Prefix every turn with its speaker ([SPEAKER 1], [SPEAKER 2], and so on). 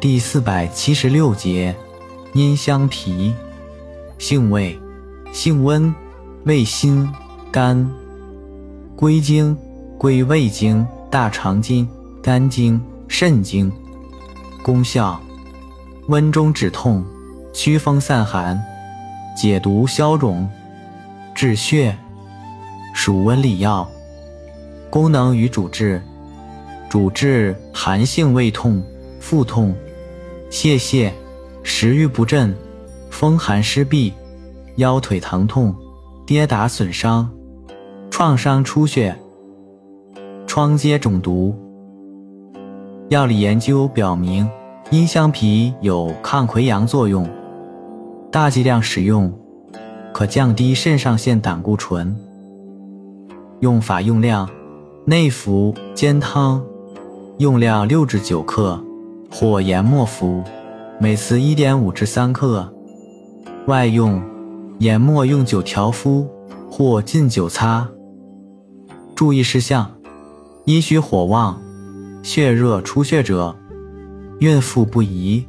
[SPEAKER 1] 第四百七十六节，阴香皮，性味，性温，味辛甘，归经，归胃经、大肠经、肝经、肾经。功效，温中止痛，祛风散寒，解毒消肿，止血，属温里药。功能与主治，主治寒性胃痛、腹痛、泄泻、食欲不振、风寒湿痹、腰腿疼痛、跌打损伤、创伤出血、疮疖肿毒。药理研究表明，阴香皮有抗溃疡作用，大剂量使用可降低肾上腺胆固醇。用法用量。内服煎汤，用量六至九克，火研末服，每次一点五至三克。外用研末用酒调敷，或浸酒擦。注意事项：阴虚火旺、血热出血者，孕妇不宜。